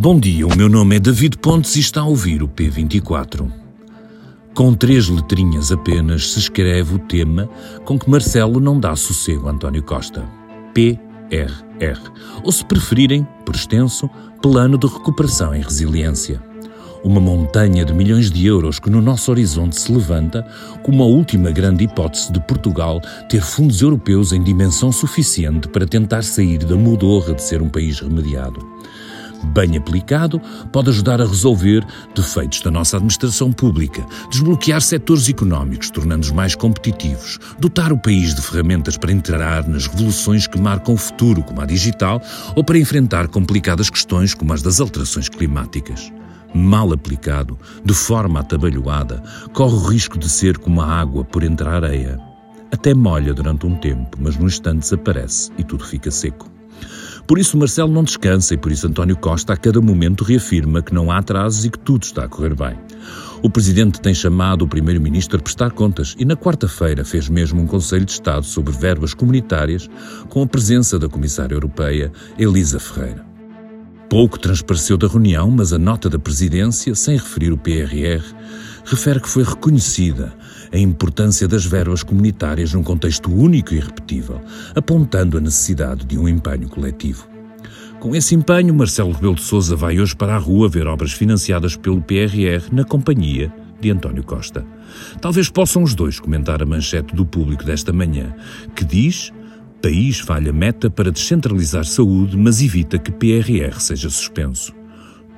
Bom dia, o meu nome é David Pontes e está a ouvir o P24. Com três letrinhas apenas se escreve o tema com que Marcelo não dá sossego a António Costa. PRR. Ou se preferirem, por extenso, Plano de Recuperação e Resiliência. Uma montanha de milhões de euros que no nosso horizonte se levanta como a última grande hipótese de Portugal ter fundos europeus em dimensão suficiente para tentar sair da mudorra de ser um país remediado bem aplicado, pode ajudar a resolver defeitos da nossa administração pública, desbloquear setores económicos, tornando-os mais competitivos, dotar o país de ferramentas para entrar nas revoluções que marcam o futuro, como a digital, ou para enfrentar complicadas questões como as das alterações climáticas. Mal aplicado, de forma atabalhoada, corre o risco de ser como a água por entre a areia. Até molha durante um tempo, mas no instante desaparece e tudo fica seco. Por isso Marcelo não descansa e por isso António Costa a cada momento reafirma que não há atrasos e que tudo está a correr bem. O presidente tem chamado o primeiro-ministro a prestar contas e na quarta-feira fez mesmo um Conselho de Estado sobre verbas comunitárias com a presença da comissária europeia Elisa Ferreira. Pouco transpareceu da reunião, mas a nota da presidência, sem referir o PRR, refere que foi reconhecida a importância das verbas comunitárias num contexto único e irrepetível, apontando a necessidade de um empenho coletivo. Com esse empenho, Marcelo Rebelo de Sousa vai hoje para a rua ver obras financiadas pelo PRR na companhia de António Costa. Talvez possam os dois comentar a manchete do público desta manhã, que diz: País falha meta para descentralizar saúde, mas evita que PRR seja suspenso.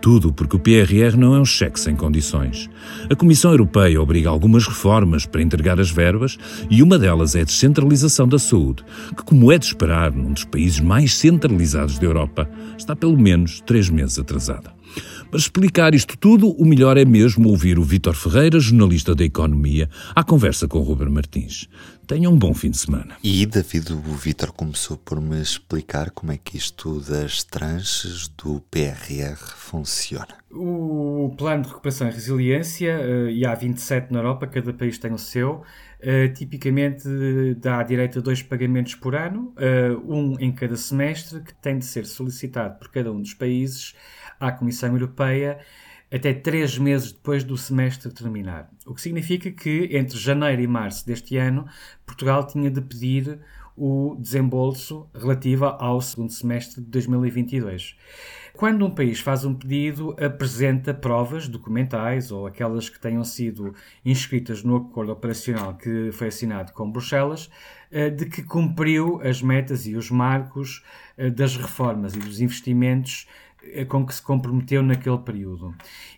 Tudo porque o PRR não é um cheque sem condições. A Comissão Europeia obriga algumas reformas para entregar as verbas e uma delas é a descentralização da saúde, que, como é de esperar num dos países mais centralizados da Europa, está pelo menos três meses atrasada. Para explicar isto tudo, o melhor é mesmo ouvir o Vítor Ferreira, jornalista da Economia, à conversa com o Ruben Martins. Tenha um bom fim de semana. E, David, o Vítor começou por me explicar como é que isto das tranches do PRR funciona. O Plano de Recuperação e Resiliência, uh, e há 27 na Europa, cada país tem o seu, uh, tipicamente dá direito a dois pagamentos por ano, uh, um em cada semestre, que tem de ser solicitado por cada um dos países à Comissão Europeia até três meses depois do semestre terminar. O que significa que entre janeiro e março deste ano, Portugal tinha de pedir o desembolso relativo ao segundo semestre de 2022. Quando um país faz um pedido, apresenta provas documentais ou aquelas que tenham sido inscritas no acordo operacional que foi assinado com Bruxelas, eh, de que cumpriu as metas e os marcos eh, das reformas e dos investimentos com que se comprometeu naquele período.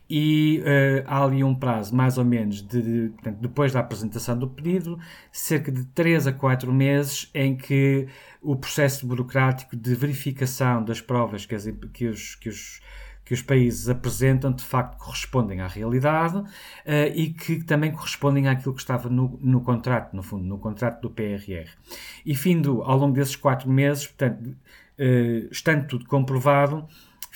E uh, há ali um prazo, mais ou menos, de, de portanto, depois da apresentação do pedido, cerca de 3 a 4 meses, em que o processo burocrático de verificação das provas que, as, que, os, que, os, que os países apresentam de facto correspondem à realidade uh, e que também correspondem àquilo que estava no, no contrato, no fundo, no contrato do PRR. E findo ao longo desses quatro meses, portanto, uh, estando tudo comprovado,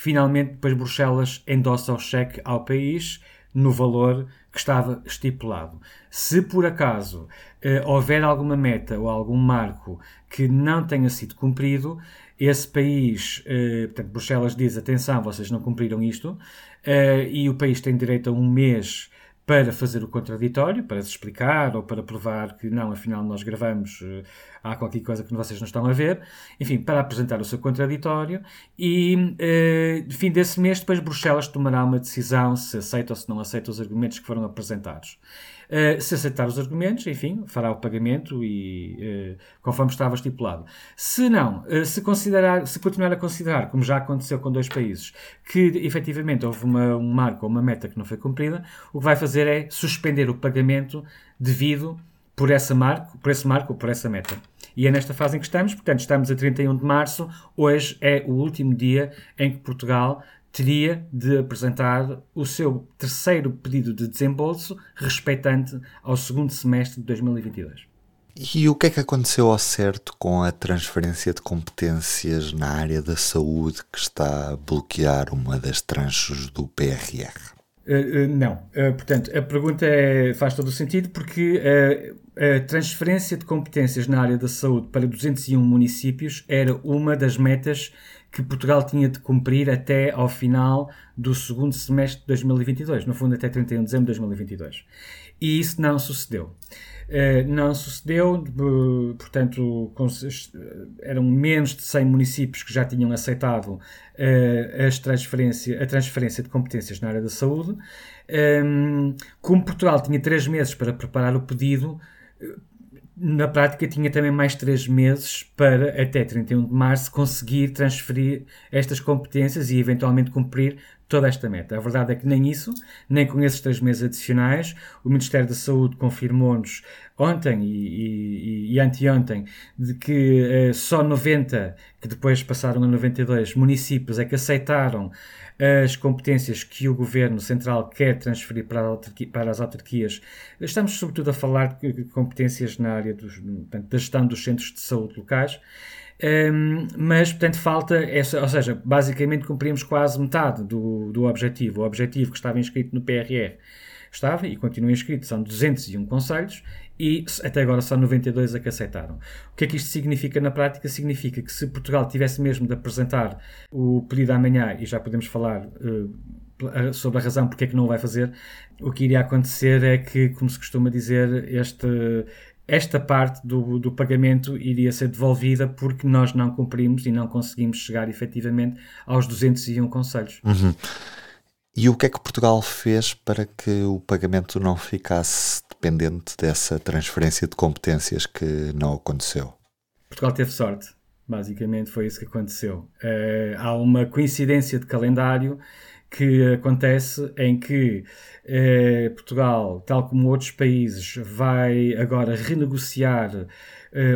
Finalmente, depois Bruxelas endossa o cheque ao país no valor que estava estipulado. Se por acaso eh, houver alguma meta ou algum marco que não tenha sido cumprido, esse país, eh, portanto, Bruxelas diz: atenção, vocês não cumpriram isto, eh, e o país tem direito a um mês para fazer o contraditório, para se explicar ou para provar que não, afinal nós gravamos, eh, há qualquer coisa que vocês não estão a ver, enfim, para apresentar o seu contraditório e, eh, fim desse mês, depois Bruxelas tomará uma decisão se aceita ou se não aceita os argumentos que foram apresentados. Uh, se aceitar os argumentos, enfim, fará o pagamento e uh, conforme estava estipulado. Se não, uh, se, considerar, se continuar a considerar, como já aconteceu com dois países, que efetivamente houve uma, um marco ou uma meta que não foi cumprida, o que vai fazer é suspender o pagamento devido por, essa marco, por esse marco ou por essa meta. E é nesta fase em que estamos, portanto, estamos a 31 de março, hoje é o último dia em que Portugal teria de apresentar o seu terceiro pedido de desembolso respeitante ao segundo semestre de 2022. E o que é que aconteceu ao certo com a transferência de competências na área da saúde que está a bloquear uma das tranches do PRR? Uh, uh, não. Uh, portanto, a pergunta é, faz todo o sentido porque a transferência de competências na área da saúde para 201 municípios era uma das metas que Portugal tinha de cumprir até ao final do segundo semestre de 2022, no fundo até 31 de dezembro de 2022. E isso não sucedeu. Uh, não sucedeu, uh, portanto, eram menos de 100 municípios que já tinham aceitado as transferência, a transferência de competências na área da saúde. Ehm, como Portugal tinha três meses para preparar o pedido, na prática tinha também mais três meses para, até 31 de março, conseguir transferir estas competências e eventualmente cumprir toda esta meta. A verdade é que nem isso, nem com esses três meses adicionais, o Ministério da Saúde confirmou-nos ontem e, e, e anteontem de que uh, só 90, que depois passaram a 92 municípios, é que aceitaram as competências que o Governo Central quer transferir para, para as autarquias. Estamos, sobretudo, a falar de competências na área dos, portanto, da gestão dos centros de saúde locais. Um, mas, portanto, falta essa, ou seja, basicamente cumprimos quase metade do, do objetivo. O objetivo que estava inscrito no PRR estava e continua inscrito, são 201 conselhos e até agora só 92 a que aceitaram. O que é que isto significa na prática? Significa que se Portugal tivesse mesmo de apresentar o pedido amanhã, e já podemos falar uh, sobre a razão porque é que não o vai fazer, o que iria acontecer é que, como se costuma dizer, este, esta parte do, do pagamento iria ser devolvida porque nós não cumprimos e não conseguimos chegar efetivamente aos 201 conselhos. Uhum. E o que é que Portugal fez para que o pagamento não ficasse dependente dessa transferência de competências que não aconteceu? Portugal teve sorte, basicamente foi isso que aconteceu. Uh, há uma coincidência de calendário que acontece em que uh, Portugal, tal como outros países, vai agora renegociar uh,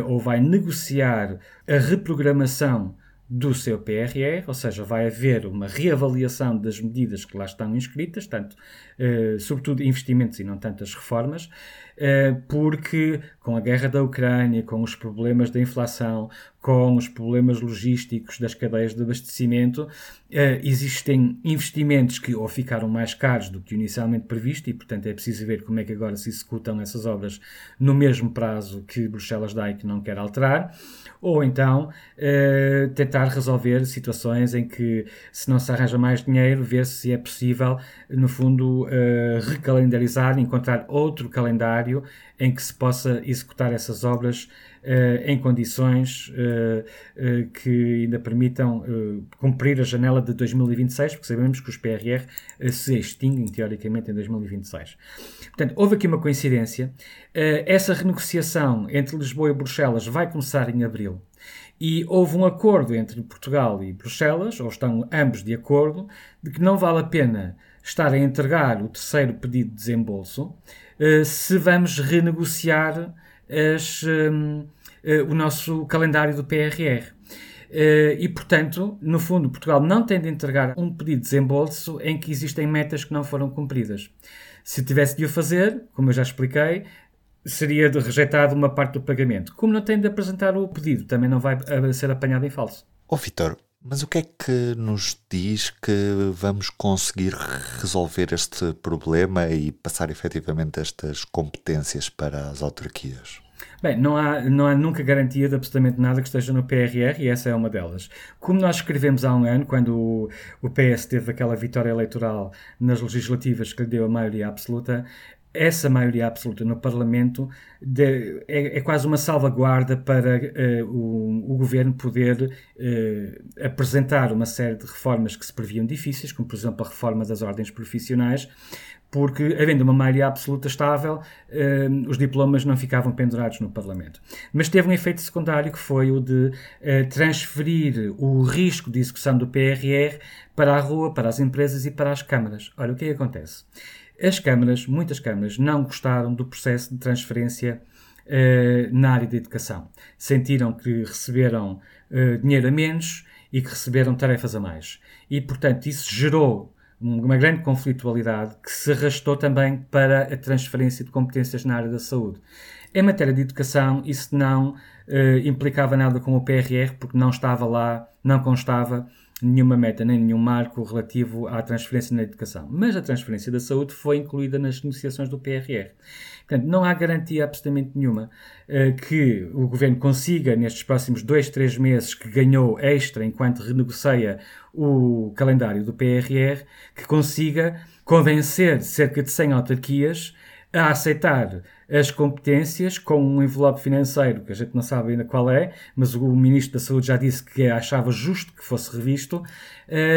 ou vai negociar a reprogramação do seu PRR, ou seja, vai haver uma reavaliação das medidas que lá estão inscritas, tanto, eh, sobretudo investimentos e não tantas reformas, eh, porque com a guerra da Ucrânia, com os problemas da inflação, com os problemas logísticos das cadeias de abastecimento, eh, existem investimentos que ou ficaram mais caros do que inicialmente previsto e, portanto, é preciso ver como é que agora se executam essas obras no mesmo prazo que Bruxelas dá e que não quer alterar ou então uh, tentar resolver situações em que, se não se arranja mais dinheiro, ver se é possível, no fundo, recalendarizar, encontrar outro calendário em que se possa executar essas obras uh, em condições que ainda permitam cumprir a janela de 2026, porque sabemos que os PRR se extinguem, teoricamente, em 2026. Portanto, houve aqui uma coincidência. essa renegociação entre Lisboa e Bruxelas vai começar em abril e houve um acordo entre Portugal e Bruxelas, ou estão ambos de acordo, de que não vale a pena estar a entregar o terceiro pedido de desembolso uh, se vamos renegociar as, um, eh, o nosso calendário do PRR. Eh, e, portanto, no fundo, Portugal não tem de entregar um pedido de desembolso em que existem metas que não foram cumpridas. Se tivesse de o fazer, como eu já expliquei, seria rejeitado uma parte do pagamento. Como não tem de apresentar o pedido, também não vai ser apanhado em falso. Ó oh, Vitor, mas o que é que nos diz que vamos conseguir resolver este problema e passar efetivamente estas competências para as autarquias? Bem, não há, não há nunca garantia de absolutamente nada que esteja no PRR e essa é uma delas. Como nós escrevemos há um ano, quando o, o PS teve aquela vitória eleitoral nas legislativas que lhe deu a maioria absoluta, essa maioria absoluta no Parlamento de, é, é, quase uma salvaguarda para uh, o, o, governo poder uh, apresentar uma série de reformas que se previam difíceis, como por exemplo a reforma das ordens profissionais, porque, havendo uma maioria absoluta estável, uh, os diplomas não ficavam pendurados no Parlamento. Mas teve um efeito secundário que foi o de transferir o risco de execução do PRR para a rua, para as empresas e para as câmaras. Olha, o que é que acontece? As câmaras, muitas câmaras, não gostaram do processo de transferência uh, na área da educação. Sentiram que receberam uh, dinheiro a menos e que receberam tarefas a mais. E, portanto, isso gerou uma grande conflitualidade que se arrastou também para a transferência de competências na área da saúde. Em matéria de educação, isso não uh, implicava nada com o PRR, porque não estava lá, não constava nenhuma meta nem nenhum marco relativo à transferência na educação. Mas a transferência da saúde foi incluída nas negociações do PRR. Portanto, não há garantia absolutamente nenhuma uh, que o governo consiga, nestes próximos dois, três meses que ganhou extra enquanto renegocia o calendário do PRR, que consiga convencer cerca de 100 autarquias a aceitar as competências com um envelope financeiro que a gente não sabe ainda qual é, mas o Ministro da Saúde já disse que achava justo que fosse revisto,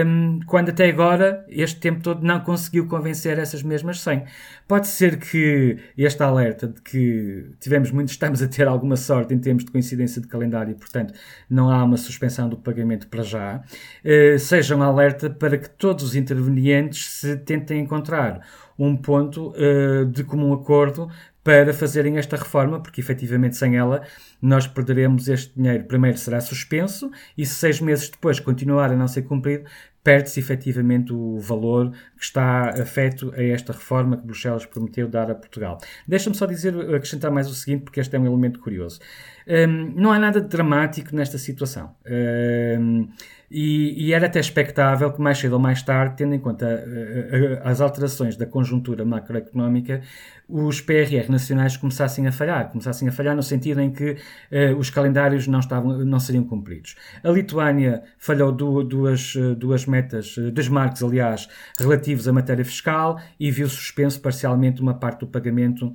um, quando até agora, este tempo todo, não conseguiu convencer essas mesmas 100. Pode ser que este alerta de que tivemos muito, estamos a ter alguma sorte em termos de coincidência de calendário, e, portanto não há uma suspensão do pagamento para já, uh, seja um alerta para que todos os intervenientes se tentem encontrar um ponto uh, de comum acordo para fazerem esta reforma, porque efetivamente sem ela nós perderemos este dinheiro. Primeiro será suspenso e se seis meses depois continuar a não ser cumprido, perde-se efetivamente o valor que está afeto a esta reforma que Bruxelas prometeu dar a Portugal. Deixa-me só dizer, acrescentar mais o seguinte, porque este é um elemento curioso. Um, não há nada de dramático nesta situação. Um, e, e, era até expectável que mais cedo ou mais tarde, tendo em conta uh, uh, as alterações da conjuntura macroeconómica, os PRR nacionais começassem a falhar, começassem a falhar no sentido em que uh, os calendários não, estavam, não seriam cumpridos. A Lituânia falhou du duas, duas metas, dois marcos, aliás, relativos à matéria fiscal e viu suspenso parcialmente uma parte do pagamento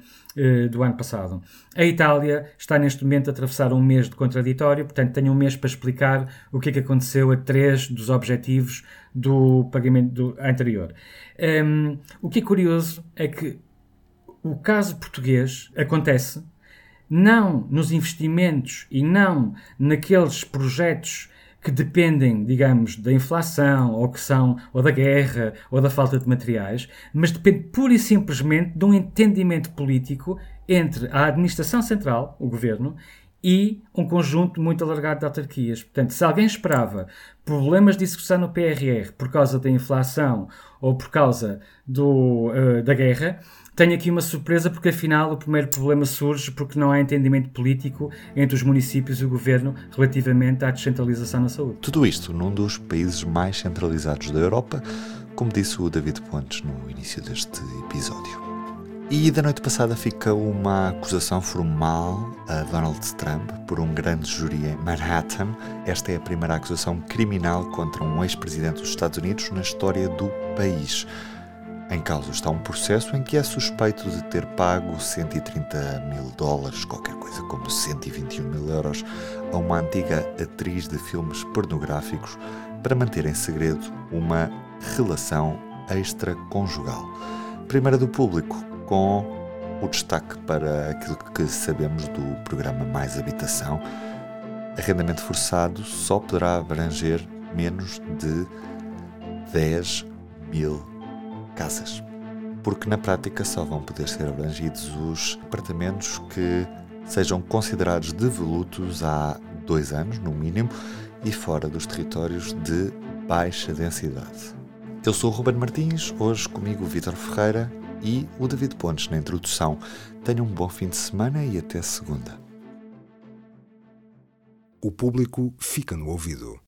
do ano passado. A Itália está neste momento a atravessar um mês de contraditório, portanto, tem um mês para explicar o que é que aconteceu a três dos objetivos do pagamento do, anterior. Um, o que é curioso é que o caso português acontece não nos investimentos e não naqueles projetos que dependem, digamos, da inflação ou que são ou da guerra ou da falta de materiais, mas depende pura e simplesmente de um entendimento político entre a administração central, o governo, e um conjunto muito alargado de autarquias. Portanto, se alguém esperava problemas de execução no PRR por causa da inflação ou por causa do, uh, da guerra, tenho aqui uma surpresa porque afinal o primeiro problema surge porque não há entendimento político entre os municípios e o governo relativamente à descentralização na saúde. Tudo isto num dos países mais centralizados da Europa, como disse o David Pontes no início deste episódio. E da noite passada fica uma acusação formal a Donald Trump por um grande júri em Manhattan. Esta é a primeira acusação criminal contra um ex-presidente dos Estados Unidos na história do país. Em causa está um processo em que é suspeito de ter pago 130 mil dólares, qualquer coisa como 121 mil euros, a uma antiga atriz de filmes pornográficos para manter em segredo uma relação extraconjugal. Primeira do público, com o destaque para aquilo que sabemos do programa Mais Habitação. Arrendamento forçado só poderá abranger menos de 10 mil porque na prática só vão poder ser abrangidos os apartamentos que sejam considerados devolutos há dois anos, no mínimo, e fora dos territórios de baixa densidade. Eu sou o Ruben Martins, hoje comigo o Vítor Ferreira e o David Pontes na introdução. Tenham um bom fim de semana e até segunda. O público fica no ouvido.